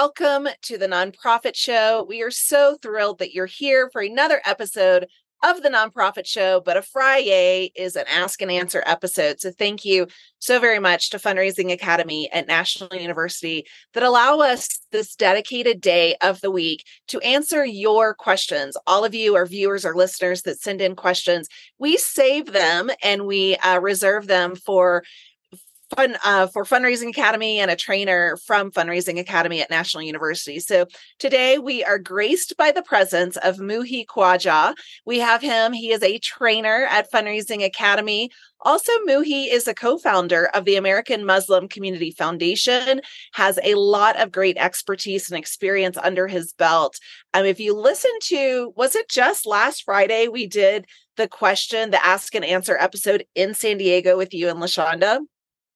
welcome to the Nonprofit Show. We are so thrilled that you're here for another episode of the Nonprofit Show, but a Friday is an ask and answer episode. So thank you so very much to Fundraising Academy at National University that allow us this dedicated day of the week to answer your questions. All of you, our viewers, our listeners that send in questions, we save them and we uh, reserve them for fun uh, for Fundraising Academy and a trainer from Fundraising Academy at National University. So today we are graced by the presence of Muhi Khwaja. We have him. He is a trainer at Fundraising Academy. Also, Muhi is a co-founder of the American Muslim Community Foundation, has a lot of great expertise and experience under his belt. Um, if you listen to, was it just last Friday we did the question, the ask and answer episode in San Diego with you and Lashonda?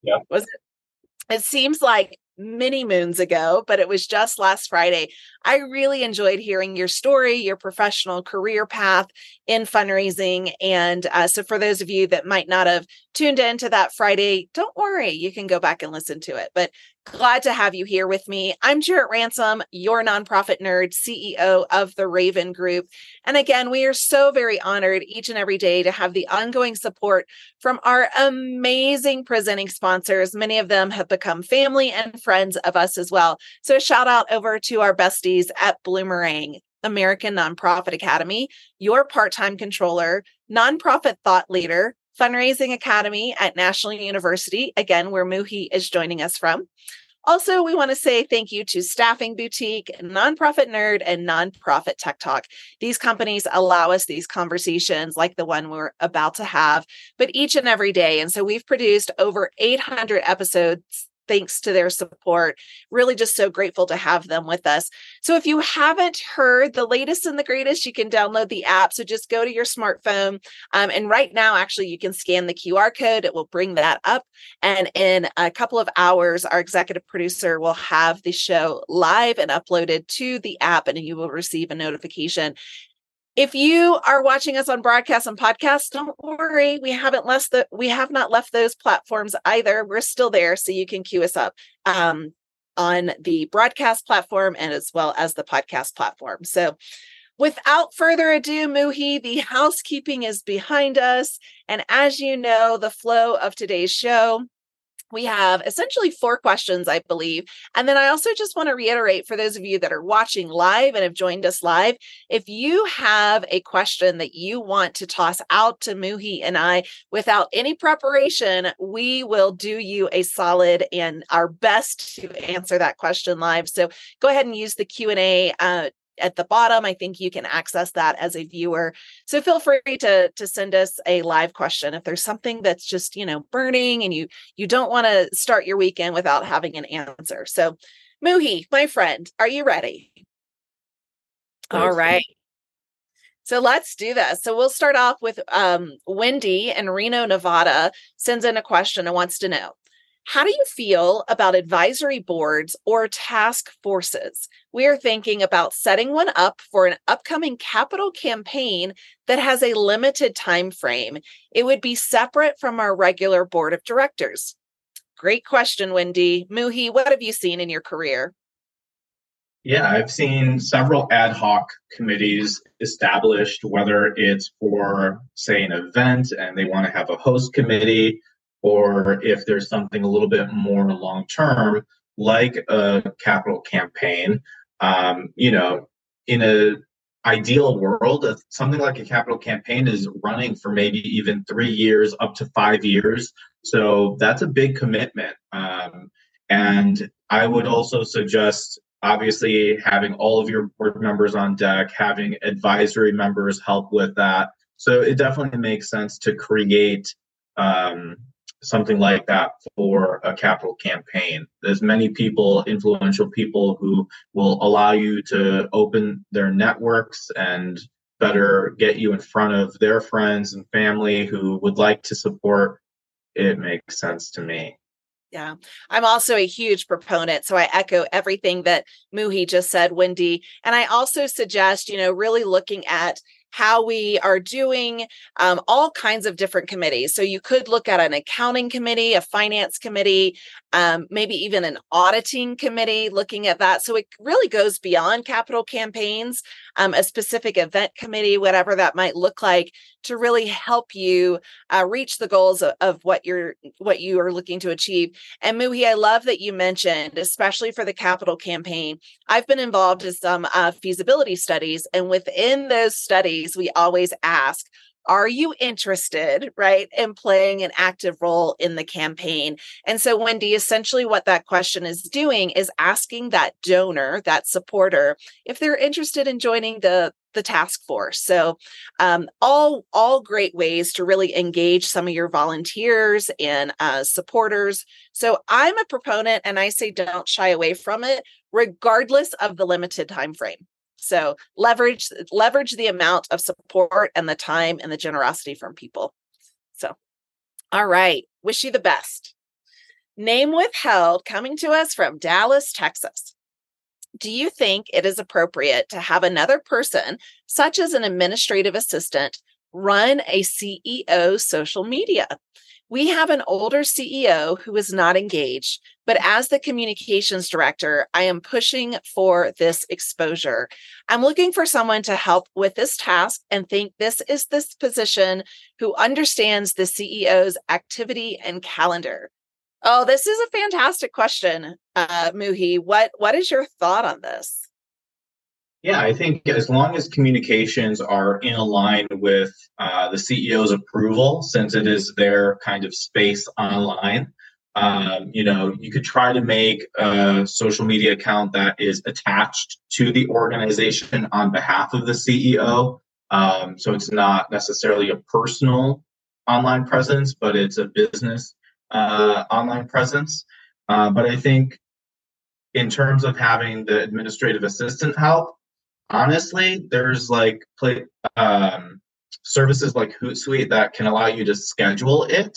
Yeah. Was it? It seems like many moons ago, but it was just last Friday. I really enjoyed hearing your story, your professional career path in fundraising. And uh, so, for those of you that might not have tuned into that Friday, don't worry, you can go back and listen to it. But glad to have you here with me. I'm Jarrett Ransom, your nonprofit nerd, CEO of the Raven Group. And again, we are so very honored each and every day to have the ongoing support from our amazing presenting sponsors. Many of them have become family and friends of us as well. So, a shout out over to our besties at Bloomerang. American Nonprofit Academy, your part time controller, nonprofit thought leader, Fundraising Academy at National University, again, where Muhi is joining us from. Also, we want to say thank you to Staffing Boutique, Nonprofit Nerd, and Nonprofit Tech Talk. These companies allow us these conversations like the one we're about to have, but each and every day. And so we've produced over 800 episodes thanks to their support. Really just so grateful to have them with us. So if you haven't heard the latest and the greatest, you can download the app. So just go to your smartphone. Um, and right now, actually, you can scan the QR code. It will bring that up. And in a couple of hours, our executive producer will have the show live and uploaded to the app, and you will receive a notification if you are watching us on broadcast and podcast, don't worry. We haven't left the we have not left those platforms either. We're still there, so you can queue us up um, on the broadcast platform and as well as the podcast platform. So without further ado, Muhi, the housekeeping is behind us. And as you know, the flow of today's show we have essentially four questions, I believe. And then I also just want to reiterate for those of you that are watching live and have joined us live, if you have a question that you want to toss out to Muhi and I without any preparation, we will do you a solid and our best to answer that question live. So go ahead and use the Q&A uh, at the bottom. I think you can access that as a viewer. So feel free to to send us a live question if there's something that's just, you know, burning and you you don't want to start your weekend without having an answer. So Muhi, my friend, are you ready? All right. So let's do this. So we'll start off with um, Wendy in Reno, Nevada sends in a question and wants to know how do you feel about advisory boards or task forces? We are thinking about setting one up for an upcoming capital campaign that has a limited time frame. It would be separate from our regular board of directors. Great question, Wendy. Muhi, what have you seen in your career? Yeah, I've seen several ad hoc committees established, whether it's for, say, an event and they want to have a host committee or if there's something a little bit more long term, like a capital campaign, um, you know, in a ideal world, something like a capital campaign is running for maybe even three years up to five years. So that's a big commitment. Um, and I would also suggest, obviously, having all of your board members on deck, having advisory members help with that. So it definitely makes sense to create um, something like that for a capital campaign. There's many people, influential people, who will allow you to open their networks and better get you in front of their friends and family who would like to support. It makes sense to me. Yeah, I'm also a huge proponent. So I echo everything that Muhi just said, Wendy. And I also suggest, you know, really looking at how we are doing, um, all kinds of different committees. So you could look at an accounting committee, a finance committee, um, maybe even an auditing committee looking at that. So it really goes beyond capital campaigns, um, a specific event committee, whatever that might look like, to really help you uh, reach the goals of, of, what you're what you are looking to achieve. And Muhi, I love that you mentioned, especially for the capital campaign. I've been involved in some uh, feasibility studies, and within those studies, we always ask are you interested right in playing an active role in the campaign? And so wendy essentially what that question is doing is asking that donor that supporter if they're interested in joining the the task force. So um, all all great ways to really engage some of your volunteers and uh, supporters. So i'm a proponent and i say don't shy away from it regardless of the limited time frame so leverage leverage the amount of support and the time and the generosity from people. So all right, wish you the best. Name withheld coming to us from Dallas, Texas. Do you think it is appropriate to have another person, such as an administrative assistant, run a CEO social media? We have an older CEO who is not engaged, but as the communications director, I am pushing for this exposure. I'm looking for someone to help with this task and think this is this position who understands the CEO's activity and calendar. Oh, this is a fantastic question, uh, Muhi. What what is your thought on this? Yeah, I think as long as communications are in line with uh, the CEO's approval, since it is their kind of space online, um, you know, you could try to make a social media account that is attached to the organization on behalf of the CEO. Um, so it's not necessarily a personal online presence, but it's a business uh, online presence. Uh, but I think in terms of having the administrative assistant help, honestly, there's like um, services like Hootsuite that can allow you to schedule it.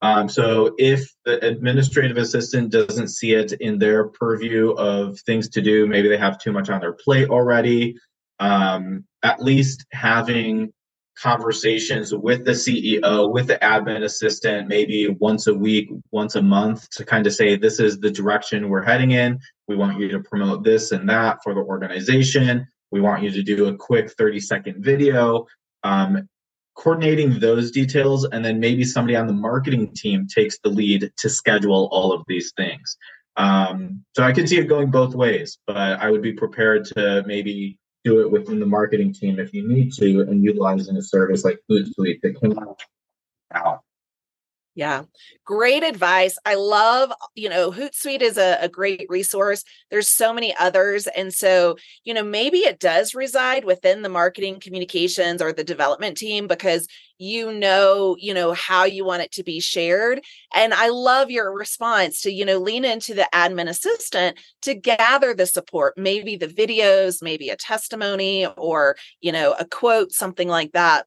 Um, so if the administrative assistant doesn't see it in their purview of things to do, maybe they have too much on their plate already. Um, at least having conversations with the CEO, with the admin assistant, maybe once a week, once a month to kind of say, this is the direction we're heading in. We want you to promote this and that for the organization. We want you to do a quick 30 second video. Um, coordinating those details, and then maybe somebody on the marketing team takes the lead to schedule all of these things. Um, so I can see it going both ways, but I would be prepared to maybe do it within the marketing team if you need to, and utilizing a service like Hootsuite that can out. Yeah, great advice. I love, you know, Hootsuite is a, a, great resource. There's so many others. And so, you know, maybe it does reside within the marketing communications or the development team because you know, you know, how you want it to be shared. And I love your response to, you know, lean into the admin assistant to gather the support, maybe the videos, maybe a testimony or, you know, a quote, something like that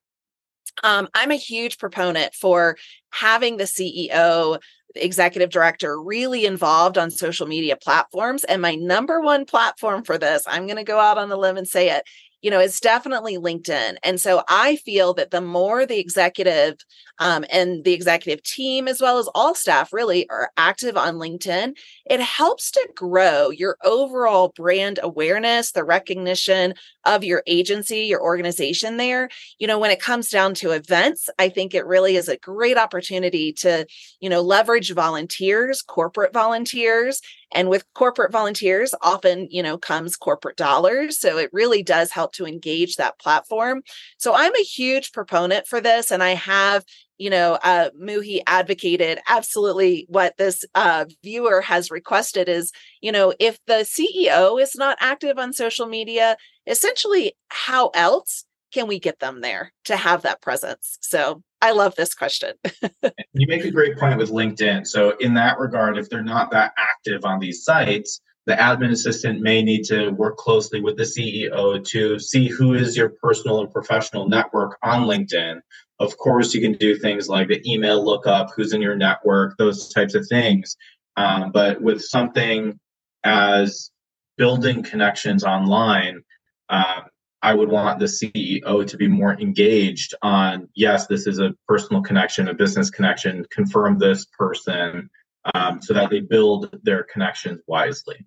um, I'm a huge proponent for having the CEO, the executive director, really involved on social media platforms. And my number one platform for this, I'm going to go out on the limb and say it, you know, it's definitely LinkedIn. And so I feel that the more the executive um, and the executive team, as well as all staff, really are active on LinkedIn, it helps to grow your overall brand awareness, the recognition of your agency, your organization there. You know, when it comes down to events, I think it really is a great opportunity to, you know, leverage volunteers, corporate volunteers, and with corporate volunteers often you know comes corporate dollars. So it really does help to engage that platform. So i'm a huge proponent for this and i have you know uh, muhi advocated absolutely what this uh, viewer has requested is you know if the ceo is not active on social media essentially how else can we get them there to have that presence? So I love this question. you make a great point with LinkedIn. So, in that regard, if they're not that active on these sites, the admin assistant may need to work closely with the CEO to see who is your personal and professional network on LinkedIn. Of course, you can do things like the email lookup, who's in your network, those types of things. Um, but with something as building connections online, um, I would want the CEO to be more engaged on yes, this is a personal connection, a business connection, confirm this person um, so that they build their connections wisely.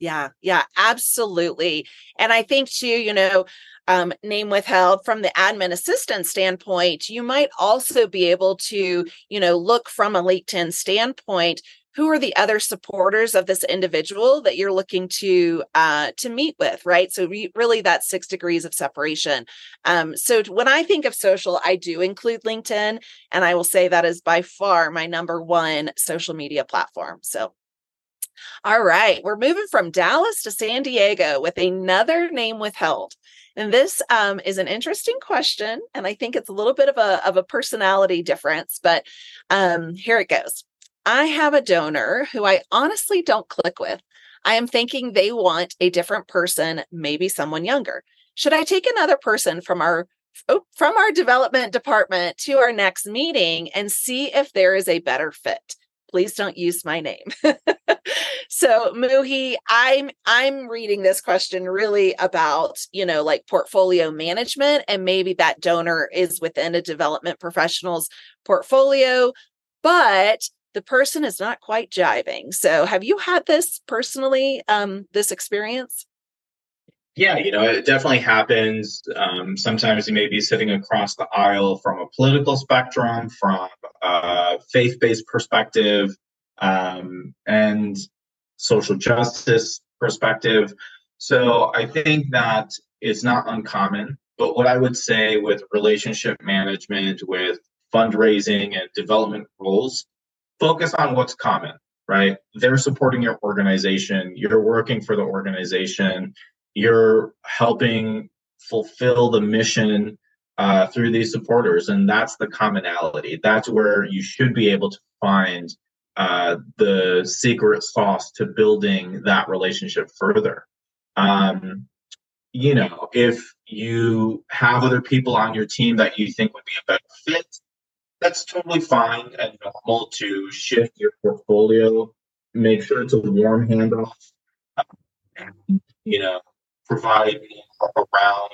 Yeah, yeah, absolutely. And I think too, you know, um, name withheld from the admin assistant standpoint, you might also be able to, you know, look from a LinkedIn standpoint who are the other supporters of this individual that you're looking to uh, to meet with right? So re- really that's six degrees of separation. Um, so when i think of social i do include linkedin and i will say that is by far my number one social media platform. So all right we're moving from dallas to san diego with another name withheld. And this um, is an interesting question and i think it's a little bit of a, of a personality difference but um, here it goes I have a donor who I honestly don't click with. I am thinking they want a different person, maybe someone younger. Should I take another person from our oh, from our development department to our next meeting and see if there is a better fit? Please don't use my name. so Muhi, I'm I'm reading this question really about, you know, like portfolio management and maybe that donor is within a development professional's portfolio, but the person is not quite jiving. So, have you had this personally, um, this experience? Yeah, you know, it definitely happens. Um, sometimes you may be sitting across the aisle from a political spectrum, from a faith based perspective, um, and social justice perspective. So I think that it's not uncommon. But what I would say with relationship management, with fundraising and development roles, focus on what's common, right? They're supporting your organization, you're working for the organization, you're helping fulfill the mission uh, through these supporters. And that's the commonality. That's where you should be able to find uh, the secret sauce to building that relationship further. Um, you know, if you have other people on your team that you think would be a better fit, that's totally fine and normal to shift your portfolio. Make sure it's a warm handoff. And you know, provide around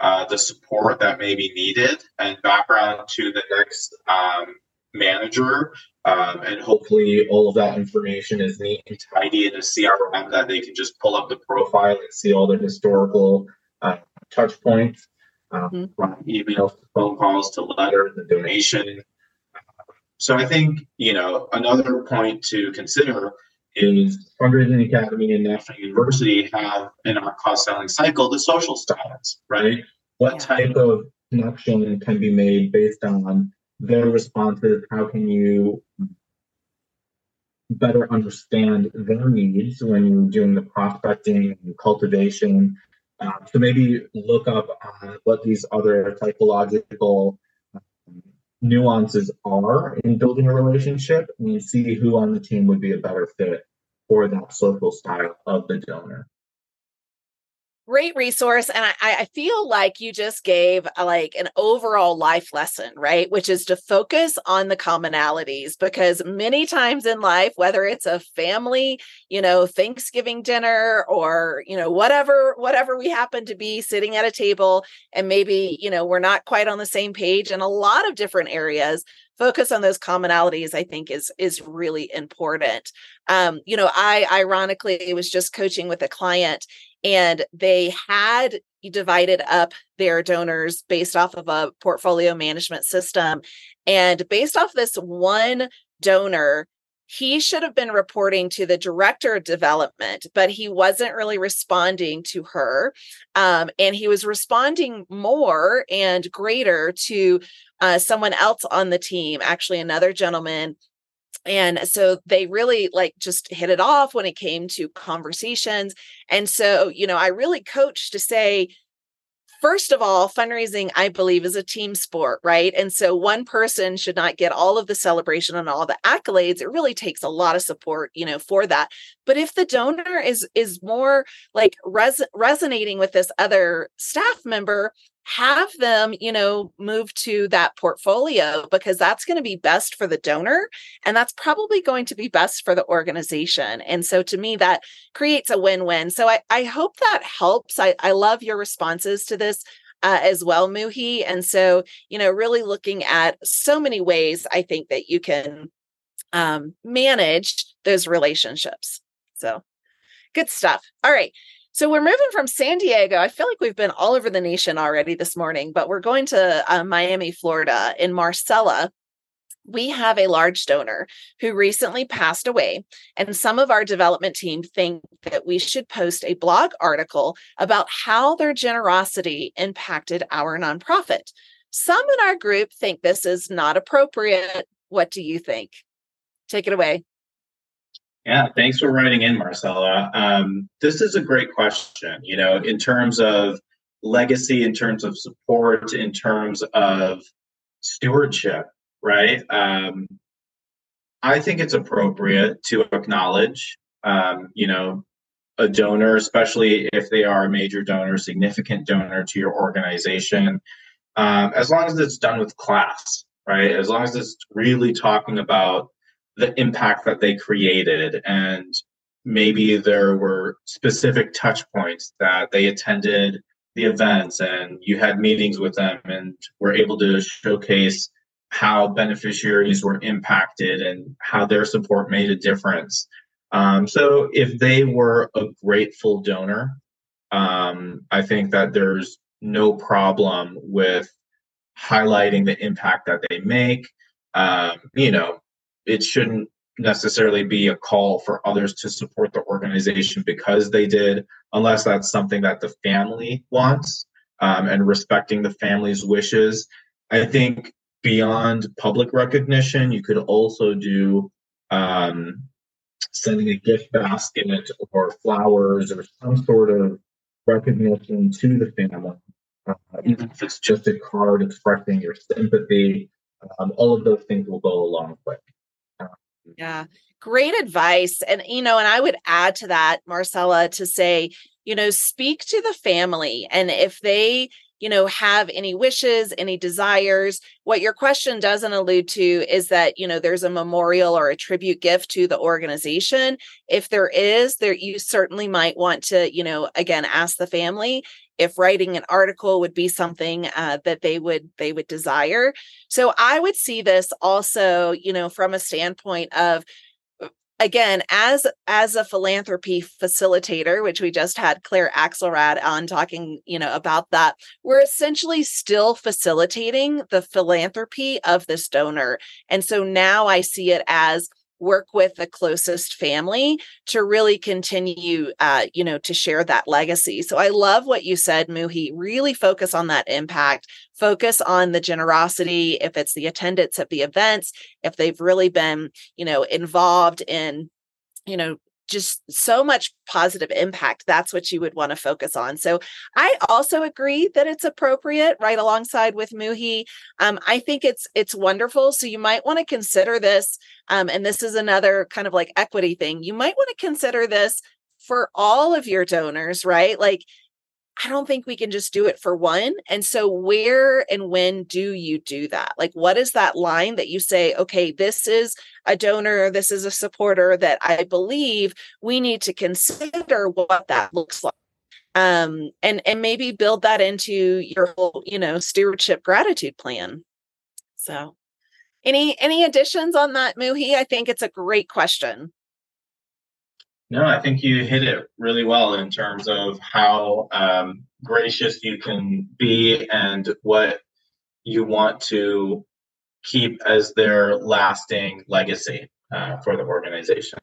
uh, the support that may be needed and background to the next um, manager. Um, and hopefully, all of that information is neat and tidy in a CRM that they can just pull up the profile and see all the historical uh, touch points um, mm-hmm. from emails to phone calls to letters and donation. So I think, you know, another point to consider is Fundraising Academy and National University have in our cause selling cycle the social styles, right? What type of connection can be made based on their responses? How can you better understand their needs when you're doing the prospecting and cultivation um, so maybe look up uh, what these other typological um, nuances are in building a relationship and see who on the team would be a better fit for that social style of the donor great resource and I, I feel like you just gave a, like an overall life lesson right? Which is to focus on the commonalities because many times in life whether it's a family you know thanksgiving dinner or you know whatever whatever we happen to be sitting at a table and maybe you know we're not quite on the same page in a lot of different areas focus on those commonalities i think is is really important. Um you know i ironically was just coaching with a client and they had divided up their donors based off of a portfolio management system and based off this one donor he should have been reporting to the director of development, but he wasn't really responding to her. Um, and he was responding more and greater to uh, someone else on the team, actually, another gentleman and so they really like just hit it off when it came to conversations and so you know i really coach to say first of all, fundraising, I believe, is a team sport, right? And so one person should not get all of the celebration and all the accolades. It really takes a lot of support, you know, for that. But if the donor is is more like res- resonating with this other staff member, have them, you know, move to that portfolio because that's going to be best for the donor and that's probably going to be best for the organization. And so to me, that creates a win win. So I, I hope that helps. I, I love your responses to this. Uh, as well, Muhi. And so, you know, really looking at so many ways I think that you can um, manage those relationships. So good stuff. All right. So we're moving from San Diego. I feel like we've been all over the nation already this morning, but we're going to uh, Miami, Florida, in Marcella. We have a large donor who recently passed away, and some of our development team think that we should post a blog article about how their generosity impacted our nonprofit. Some in our group think this is not appropriate. What do you think? Take it away. Yeah, thanks for writing in, Marcella. Um, this is a great question. You know, in terms of legacy, in terms of support, in terms of stewardship, right? Um, I think it's appropriate to acknowledge, um, you know, a donor, especially if they are a major donor, significant donor to your organization, um, as long as it's done with class, right? As long as it's really talking about the impact that they created and maybe there were specific touch points that they attended the events and you had meetings with them and were able to showcase how beneficiaries were impacted and how their support made a difference. Um, so if they were a grateful donor, um, I think that there's no problem with highlighting the impact that they make. Um, you know, it shouldn't necessarily be a call for others to support the organization because they did, unless that's something that the family wants um, and respecting the family's wishes. I think beyond public recognition, you could also do um, sending a gift basket or flowers or some sort of recognition to the family. Uh, even if it's just a card expressing your sympathy, um, all of those things will go a long way. Yeah. Great advice. And, you know, and I would add to that, Marcella, to say, you know, speak to the family. And if they, you know, have any wishes, any desires, what your question doesn't allude to is that, you know, there's a memorial or a tribute gift to the organization. If there is, there you certainly might want to, you know, again, ask the family if writing an article would be something uh, that they would they would desire. So i would see this also you know from a standpoint of uh, again as as a philanthropy facilitator which we just had claire axelrad on talking you know about that we're essentially still facilitating the philanthropy of this donor. And so now i see it as work with the closest family to really continue uh, you know to share that legacy. So i love what you said muhi really focus on that impact. Focus on the generosity if it's the attendance at the events if they've really been you know involved in you know just so much positive impact that's what you would want to focus on. So i also agree that it's appropriate right alongside with muhi. Um, i think it's it's wonderful so you might want to consider this um, and this is another kind of like equity thing. You might want to consider this for all of your donors right? Like I don't think we can just do it for one. And so, where and when do you do that? Like, what is that line that you say, okay, this is a donor, this is a supporter that I believe we need to consider what that looks like? Um, and and maybe build that into your whole, you know, stewardship gratitude plan. So, any any additions on that, Muhi? I think it's a great question. No, I think you hit it really well in terms of how um, gracious you can be and what you want to keep as their lasting legacy uh, for the organization.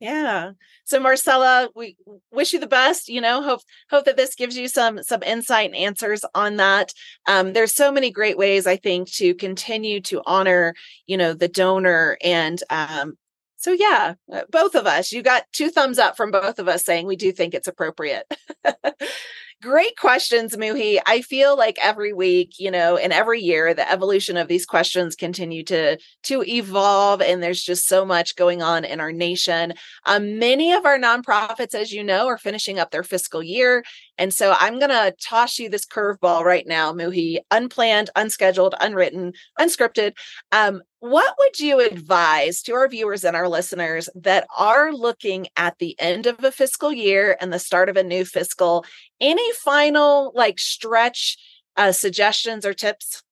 Yeah. So Marcella, we wish you the best. You know, hope hope that this gives you some some insight and answers on that. Um, there's so many great ways I think to continue to honor, you know, the donor and um, so yeah, uh, both of us, you got two thumbs up from both of us saying we do think it's appropriate. Great questions, Muhi. I feel like every week, you know, and every year, the evolution of these questions continue to to evolve, and there's just so much going on in our nation. Um, many of our nonprofits, as you know, are finishing up their fiscal year, and so I'm going to toss you this curveball right now, Muhi. Unplanned, unscheduled, unwritten, unscripted. Um, what would you advise to our viewers and our listeners that are looking at the end of a fiscal year and the start of a new fiscal? Any final like stretch uh, suggestions or tips?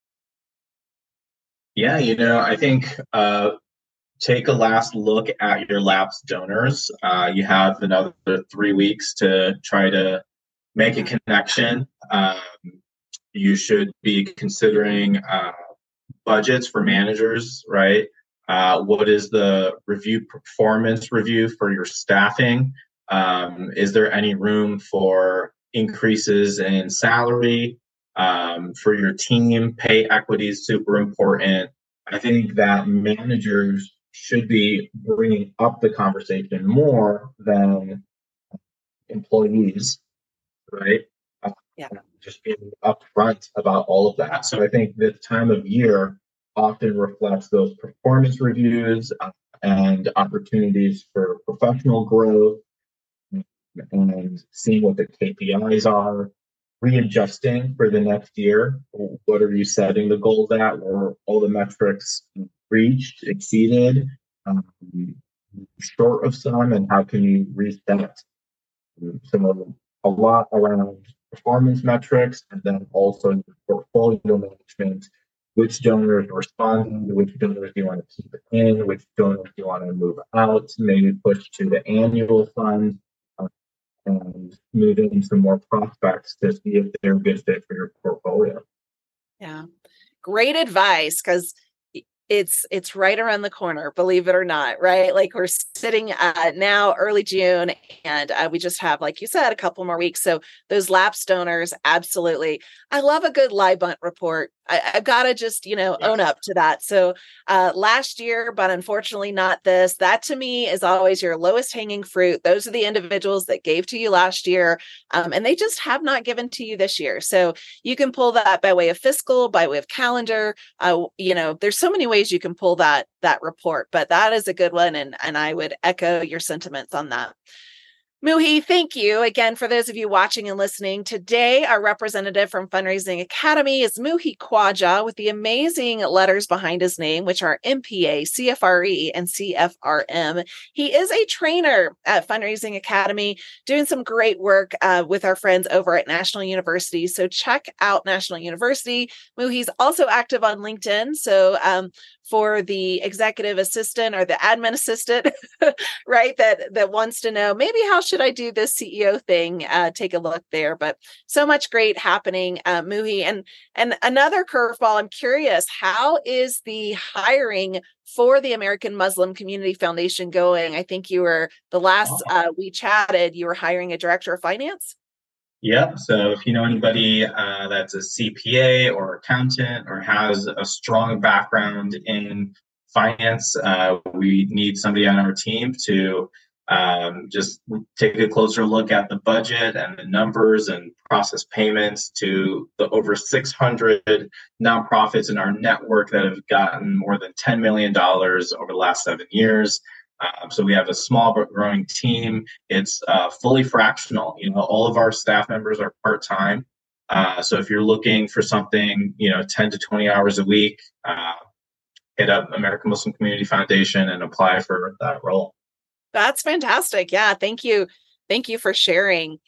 Yeah, you know, I think uh, take a last look at your lapsed donors. Uh, you have another three weeks to try to make a connection. Um, you should be considering uh, budgets for managers, right? Uh, what is the review performance review for your staffing? Um, is there any room for increases in salary um, for your team? Pay equity is super important. I think that managers should be bringing up the conversation more than employees, right? Yeah just being upfront about all of that. So I think this time of year often reflects those performance reviews uh, and opportunities for professional growth and seeing what the KPIs are, readjusting for the next year. What are you setting the goals at? Were all the metrics reached, exceeded, um, short of some, and how can you reset? So a lot around performance metrics, and then also portfolio management. Which donors are responding? Which donors do you want to keep in? Which donors do you want to move out? Maybe push to the annual fund and move some more prospects to see if they're a good fit for your portfolio. Yeah, great advice because it's it's right around the corner believe it or not right like we're sitting at now early june and uh, we just have like you said a couple more weeks so those lapsed donors absolutely i love a good LYBUNT report I, have got to just, you know, own up to that. So uh, last year, but unfortunately not this. That to me is always your lowest hanging fruit. Those are the individuals that gave to you last year, um, and they just have not given to you this year. So you can pull that by way of fiscal, by way of calendar. Uh, you know, there's so many ways you can pull that that report, but that is a good one, and and I would echo your sentiments on that. Muhi, thank you again for those of you watching and listening. Today, our representative from Fundraising Academy is Muhi Khwaja with the amazing letters behind his name, which are MPA, CFRE, and CFRM. He is a trainer at Fundraising Academy, doing some great work uh, with our friends over at National University. So check out National University. Muhi's also active on LinkedIn. So um, for the executive assistant or the admin assistant, right, that that wants to know maybe how should I do this CEO thing? Uh, take a look there. But so much great happening, uh, Muhi. And and another curveball. I'm curious, how is the hiring for the American Muslim Community Foundation going? I think you were the last uh, we chatted. You were hiring a director of finance. Yeah. So if you know anybody uh, that's a CPA or accountant or has a strong background in finance, uh, we need somebody on our team to um, just take a closer look at the budget and the numbers and process payments to the over 600 nonprofits in our network that have gotten more than $10 million over the last seven years. Um, so we have a small but growing team. It's uh, fully fractional. You know, all of our staff members are part time. Uh, so if you're looking for something, you know, 10 to 20 hours a week, uh, hit up American Muslim Community Foundation and apply for that role. That's fantastic. Yeah. Thank you. Thank you for sharing.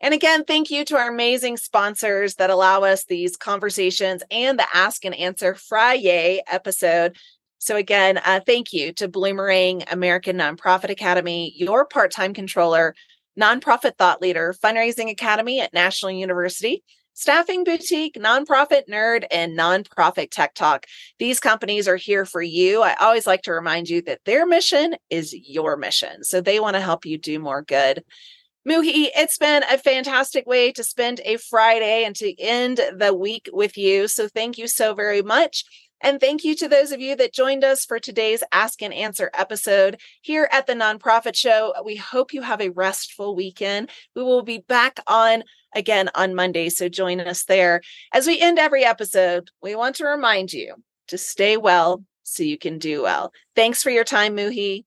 And again, thank you to our amazing sponsors that allow us these conversations and the Ask and Answer Friday episode. So, again, uh, thank you to Bloomerang American Nonprofit Academy, your part time controller, nonprofit thought leader, fundraising academy at National University, Staffing Boutique, Nonprofit Nerd, and Nonprofit Tech Talk. These companies are here for you. I always like to remind you that their mission is your mission. So they want to help you do more good. Muhi, it's been a fantastic way to spend a Friday and to end the week with you. So thank you so very much. And thank you to those of you that joined us for today's Ask and Answer episode here at the Nonprofit Show. We hope you have a restful weekend. We will be back on again on Monday, so join us there. As we end every episode, we want to remind you to stay well so you can do well. Thanks for your time, Muhi.